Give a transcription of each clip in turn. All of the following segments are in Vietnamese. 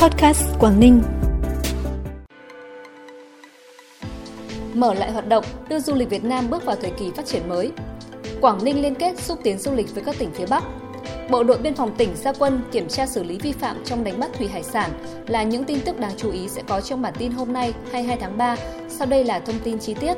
Podcast Quảng Ninh. Mở lại hoạt động, đưa du lịch Việt Nam bước vào thời kỳ phát triển mới. Quảng Ninh liên kết xúc tiến du lịch với các tỉnh phía Bắc. Bộ đội biên phòng tỉnh ra quân kiểm tra xử lý vi phạm trong đánh bắt thủy hải sản là những tin tức đáng chú ý sẽ có trong bản tin hôm nay 22 tháng 3. Sau đây là thông tin chi tiết.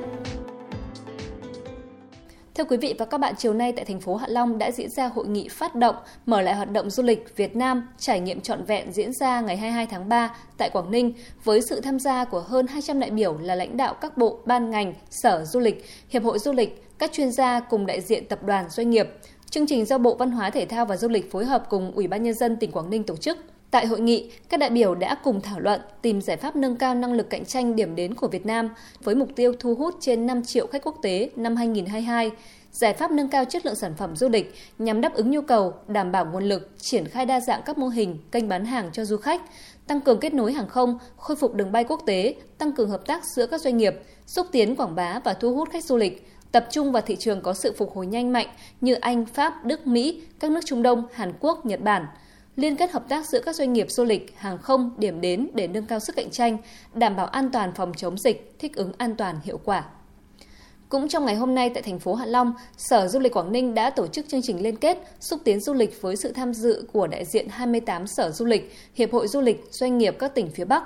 Thưa quý vị và các bạn, chiều nay tại thành phố Hạ Long đã diễn ra hội nghị phát động mở lại hoạt động du lịch Việt Nam trải nghiệm trọn vẹn diễn ra ngày 22 tháng 3 tại Quảng Ninh với sự tham gia của hơn 200 đại biểu là lãnh đạo các bộ, ban ngành, sở du lịch, hiệp hội du lịch, các chuyên gia cùng đại diện tập đoàn doanh nghiệp. Chương trình do Bộ Văn hóa Thể thao và Du lịch phối hợp cùng Ủy ban nhân dân tỉnh Quảng Ninh tổ chức. Tại hội nghị, các đại biểu đã cùng thảo luận tìm giải pháp nâng cao năng lực cạnh tranh điểm đến của Việt Nam với mục tiêu thu hút trên 5 triệu khách quốc tế năm 2022, giải pháp nâng cao chất lượng sản phẩm du lịch nhằm đáp ứng nhu cầu, đảm bảo nguồn lực, triển khai đa dạng các mô hình kênh bán hàng cho du khách, tăng cường kết nối hàng không, khôi phục đường bay quốc tế, tăng cường hợp tác giữa các doanh nghiệp, xúc tiến quảng bá và thu hút khách du lịch, tập trung vào thị trường có sự phục hồi nhanh mạnh như Anh, Pháp, Đức, Mỹ, các nước Trung Đông, Hàn Quốc, Nhật Bản – liên kết hợp tác giữa các doanh nghiệp du lịch, hàng không, điểm đến để nâng cao sức cạnh tranh, đảm bảo an toàn phòng chống dịch, thích ứng an toàn hiệu quả. Cũng trong ngày hôm nay tại thành phố Hạ Long, Sở Du lịch Quảng Ninh đã tổ chức chương trình liên kết xúc tiến du lịch với sự tham dự của đại diện 28 sở du lịch, hiệp hội du lịch, doanh nghiệp các tỉnh phía Bắc.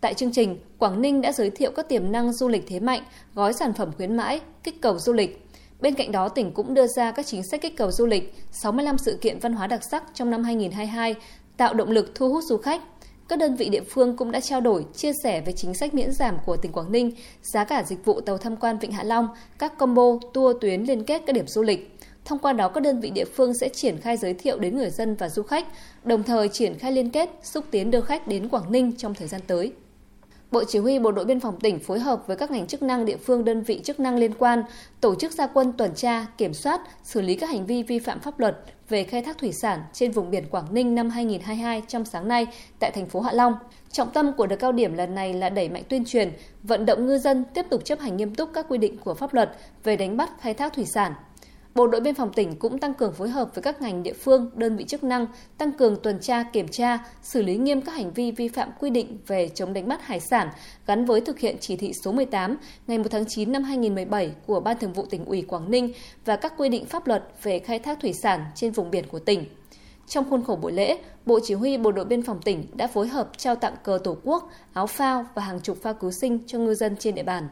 Tại chương trình, Quảng Ninh đã giới thiệu các tiềm năng du lịch thế mạnh, gói sản phẩm khuyến mãi, kích cầu du lịch, Bên cạnh đó, tỉnh cũng đưa ra các chính sách kích cầu du lịch, 65 sự kiện văn hóa đặc sắc trong năm 2022, tạo động lực thu hút du khách. Các đơn vị địa phương cũng đã trao đổi, chia sẻ về chính sách miễn giảm của tỉnh Quảng Ninh, giá cả dịch vụ tàu tham quan Vịnh Hạ Long, các combo, tour tuyến liên kết các điểm du lịch. Thông qua đó, các đơn vị địa phương sẽ triển khai giới thiệu đến người dân và du khách, đồng thời triển khai liên kết, xúc tiến đưa khách đến Quảng Ninh trong thời gian tới. Bộ Chỉ huy Bộ đội Biên phòng tỉnh phối hợp với các ngành chức năng địa phương đơn vị chức năng liên quan tổ chức gia quân tuần tra, kiểm soát, xử lý các hành vi vi phạm pháp luật về khai thác thủy sản trên vùng biển Quảng Ninh năm 2022 trong sáng nay tại thành phố Hạ Long. Trọng tâm của đợt cao điểm lần này là đẩy mạnh tuyên truyền, vận động ngư dân tiếp tục chấp hành nghiêm túc các quy định của pháp luật về đánh bắt khai thác thủy sản, Bộ đội biên phòng tỉnh cũng tăng cường phối hợp với các ngành địa phương, đơn vị chức năng, tăng cường tuần tra, kiểm tra, xử lý nghiêm các hành vi vi phạm quy định về chống đánh bắt hải sản gắn với thực hiện chỉ thị số 18 ngày 1 tháng 9 năm 2017 của Ban Thường vụ tỉnh ủy Quảng Ninh và các quy định pháp luật về khai thác thủy sản trên vùng biển của tỉnh. Trong khuôn khổ buổi lễ, Bộ Chỉ huy Bộ đội Biên phòng tỉnh đã phối hợp trao tặng cờ Tổ quốc, áo phao và hàng chục phao cứu sinh cho ngư dân trên địa bàn.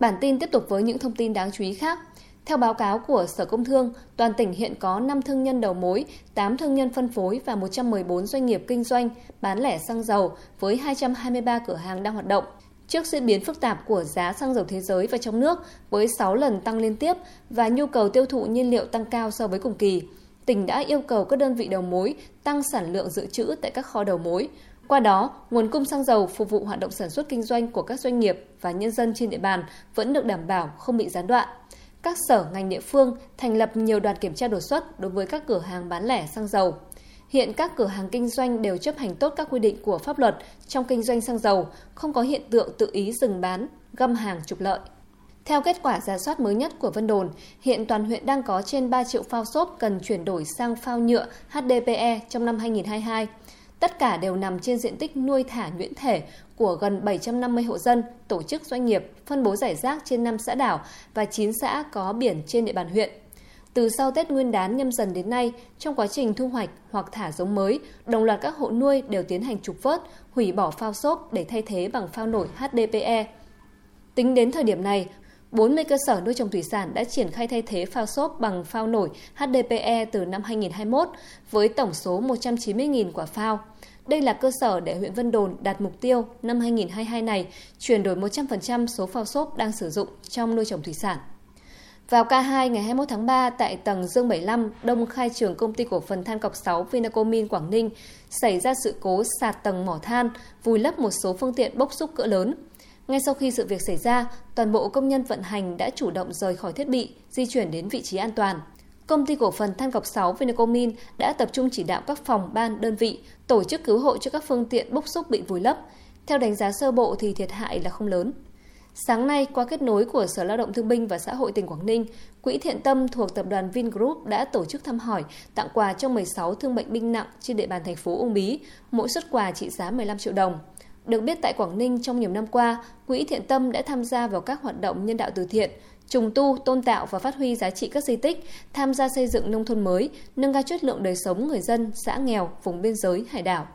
Bản tin tiếp tục với những thông tin đáng chú ý khác. Theo báo cáo của Sở Công Thương, toàn tỉnh hiện có 5 thương nhân đầu mối, 8 thương nhân phân phối và 114 doanh nghiệp kinh doanh bán lẻ xăng dầu với 223 cửa hàng đang hoạt động. Trước diễn biến phức tạp của giá xăng dầu thế giới và trong nước với 6 lần tăng liên tiếp và nhu cầu tiêu thụ nhiên liệu tăng cao so với cùng kỳ, tỉnh đã yêu cầu các đơn vị đầu mối tăng sản lượng dự trữ tại các kho đầu mối, qua đó, nguồn cung xăng dầu phục vụ hoạt động sản xuất kinh doanh của các doanh nghiệp và nhân dân trên địa bàn vẫn được đảm bảo không bị gián đoạn. Các sở ngành địa phương thành lập nhiều đoàn kiểm tra đột xuất đối với các cửa hàng bán lẻ xăng dầu. Hiện các cửa hàng kinh doanh đều chấp hành tốt các quy định của pháp luật trong kinh doanh xăng dầu, không có hiện tượng tự ý dừng bán, găm hàng trục lợi. Theo kết quả giả soát mới nhất của Vân Đồn, hiện toàn huyện đang có trên 3 triệu phao xốp cần chuyển đổi sang phao nhựa HDPE trong năm 2022. Tất cả đều nằm trên diện tích nuôi thả nhuyễn thể của gần 750 hộ dân, tổ chức doanh nghiệp, phân bố giải rác trên 5 xã đảo và 9 xã có biển trên địa bàn huyện. Từ sau Tết Nguyên đán nhâm dần đến nay, trong quá trình thu hoạch hoặc thả giống mới, đồng loạt các hộ nuôi đều tiến hành trục vớt, hủy bỏ phao xốp để thay thế bằng phao nổi HDPE. Tính đến thời điểm này, 40 cơ sở nuôi trồng thủy sản đã triển khai thay thế phao xốp bằng phao nổi HDPE từ năm 2021 với tổng số 190.000 quả phao. Đây là cơ sở để huyện Vân Đồn đạt mục tiêu năm 2022 này chuyển đổi 100% số phao xốp đang sử dụng trong nuôi trồng thủy sản. Vào K2 ngày 21 tháng 3 tại tầng Dương 75, Đông Khai trường công ty cổ phần than cọc 6 Vinacomin Quảng Ninh xảy ra sự cố sạt tầng mỏ than, vùi lấp một số phương tiện bốc xúc cỡ lớn. Ngay sau khi sự việc xảy ra, toàn bộ công nhân vận hành đã chủ động rời khỏi thiết bị, di chuyển đến vị trí an toàn. Công ty cổ phần than cọc 6 Vinacomin đã tập trung chỉ đạo các phòng ban đơn vị tổ chức cứu hộ cho các phương tiện bốc xúc bị vùi lấp. Theo đánh giá sơ bộ thì thiệt hại là không lớn. Sáng nay, qua kết nối của Sở Lao động Thương binh và Xã hội tỉnh Quảng Ninh, Quỹ Thiện Tâm thuộc tập đoàn Vingroup đã tổ chức thăm hỏi, tặng quà cho 16 thương bệnh binh nặng trên địa bàn thành phố Uông Bí, mỗi suất quà trị giá 15 triệu đồng. Được biết tại Quảng Ninh trong nhiều năm qua, Quỹ Thiện Tâm đã tham gia vào các hoạt động nhân đạo từ thiện, trùng tu, tôn tạo và phát huy giá trị các di tích, tham gia xây dựng nông thôn mới, nâng cao chất lượng đời sống người dân xã nghèo, vùng biên giới, hải đảo.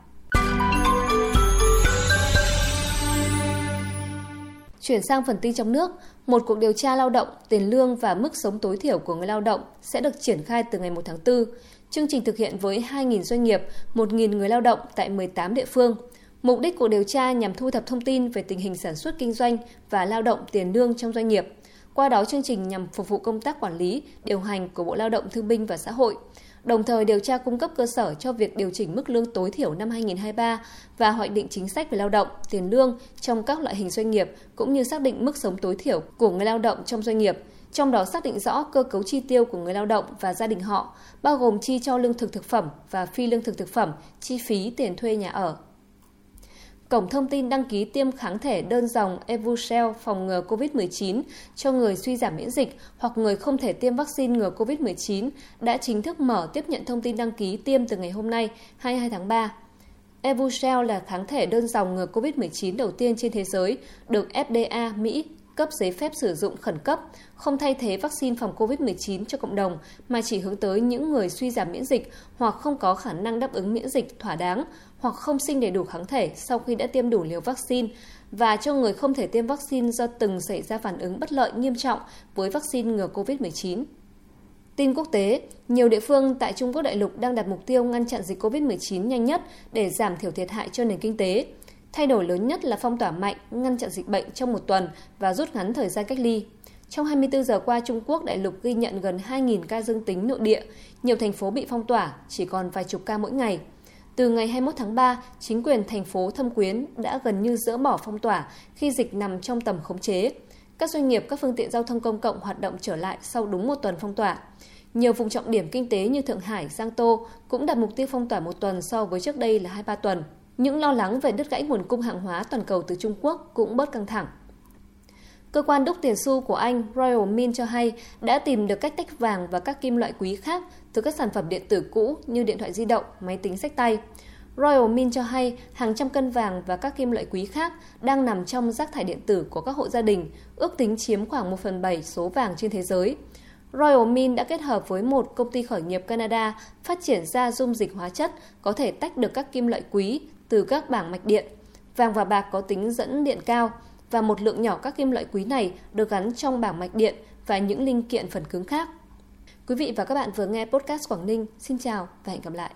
Chuyển sang phần tin trong nước, một cuộc điều tra lao động, tiền lương và mức sống tối thiểu của người lao động sẽ được triển khai từ ngày 1 tháng 4. Chương trình thực hiện với 2.000 doanh nghiệp, 1.000 người lao động tại 18 địa phương. Mục đích của điều tra nhằm thu thập thông tin về tình hình sản xuất kinh doanh và lao động tiền lương trong doanh nghiệp. Qua đó chương trình nhằm phục vụ công tác quản lý, điều hành của Bộ Lao động Thương binh và Xã hội, đồng thời điều tra cung cấp cơ sở cho việc điều chỉnh mức lương tối thiểu năm 2023 và hoạch định chính sách về lao động, tiền lương trong các loại hình doanh nghiệp cũng như xác định mức sống tối thiểu của người lao động trong doanh nghiệp, trong đó xác định rõ cơ cấu chi tiêu của người lao động và gia đình họ, bao gồm chi cho lương thực thực phẩm và phi lương thực thực phẩm, chi phí tiền thuê nhà ở, Cổng thông tin đăng ký tiêm kháng thể đơn dòng Evucel phòng ngừa COVID-19 cho người suy giảm miễn dịch hoặc người không thể tiêm vaccine ngừa COVID-19 đã chính thức mở tiếp nhận thông tin đăng ký tiêm từ ngày hôm nay, 22 tháng 3. Evucel là kháng thể đơn dòng ngừa COVID-19 đầu tiên trên thế giới, được FDA Mỹ cấp giấy phép sử dụng khẩn cấp, không thay thế vaccine phòng COVID-19 cho cộng đồng mà chỉ hướng tới những người suy giảm miễn dịch hoặc không có khả năng đáp ứng miễn dịch thỏa đáng hoặc không sinh đầy đủ kháng thể sau khi đã tiêm đủ liều vaccine và cho người không thể tiêm vaccine do từng xảy ra phản ứng bất lợi nghiêm trọng với vaccine ngừa COVID-19. Tin quốc tế, nhiều địa phương tại Trung Quốc đại lục đang đặt mục tiêu ngăn chặn dịch COVID-19 nhanh nhất để giảm thiểu thiệt hại cho nền kinh tế. Thay đổi lớn nhất là phong tỏa mạnh, ngăn chặn dịch bệnh trong một tuần và rút ngắn thời gian cách ly. Trong 24 giờ qua, Trung Quốc đại lục ghi nhận gần 2.000 ca dương tính nội địa, nhiều thành phố bị phong tỏa, chỉ còn vài chục ca mỗi ngày. Từ ngày 21 tháng 3, chính quyền thành phố Thâm Quyến đã gần như dỡ bỏ phong tỏa khi dịch nằm trong tầm khống chế. Các doanh nghiệp, các phương tiện giao thông công cộng hoạt động trở lại sau đúng một tuần phong tỏa. Nhiều vùng trọng điểm kinh tế như Thượng Hải, Giang Tô cũng đặt mục tiêu phong tỏa một tuần so với trước đây là 2-3 tuần. Những lo lắng về đứt gãy nguồn cung hàng hóa toàn cầu từ Trung Quốc cũng bớt căng thẳng. Cơ quan đúc tiền xu của Anh Royal Mint cho hay đã tìm được cách tách vàng và các kim loại quý khác từ các sản phẩm điện tử cũ như điện thoại di động, máy tính sách tay. Royal Mint cho hay hàng trăm cân vàng và các kim loại quý khác đang nằm trong rác thải điện tử của các hộ gia đình, ước tính chiếm khoảng 1 phần 7 số vàng trên thế giới. Royal Mint đã kết hợp với một công ty khởi nghiệp Canada phát triển ra dung dịch hóa chất có thể tách được các kim loại quý từ các bảng mạch điện. Vàng và bạc có tính dẫn điện cao và một lượng nhỏ các kim loại quý này được gắn trong bảng mạch điện và những linh kiện phần cứng khác. Quý vị và các bạn vừa nghe podcast Quảng Ninh. Xin chào và hẹn gặp lại.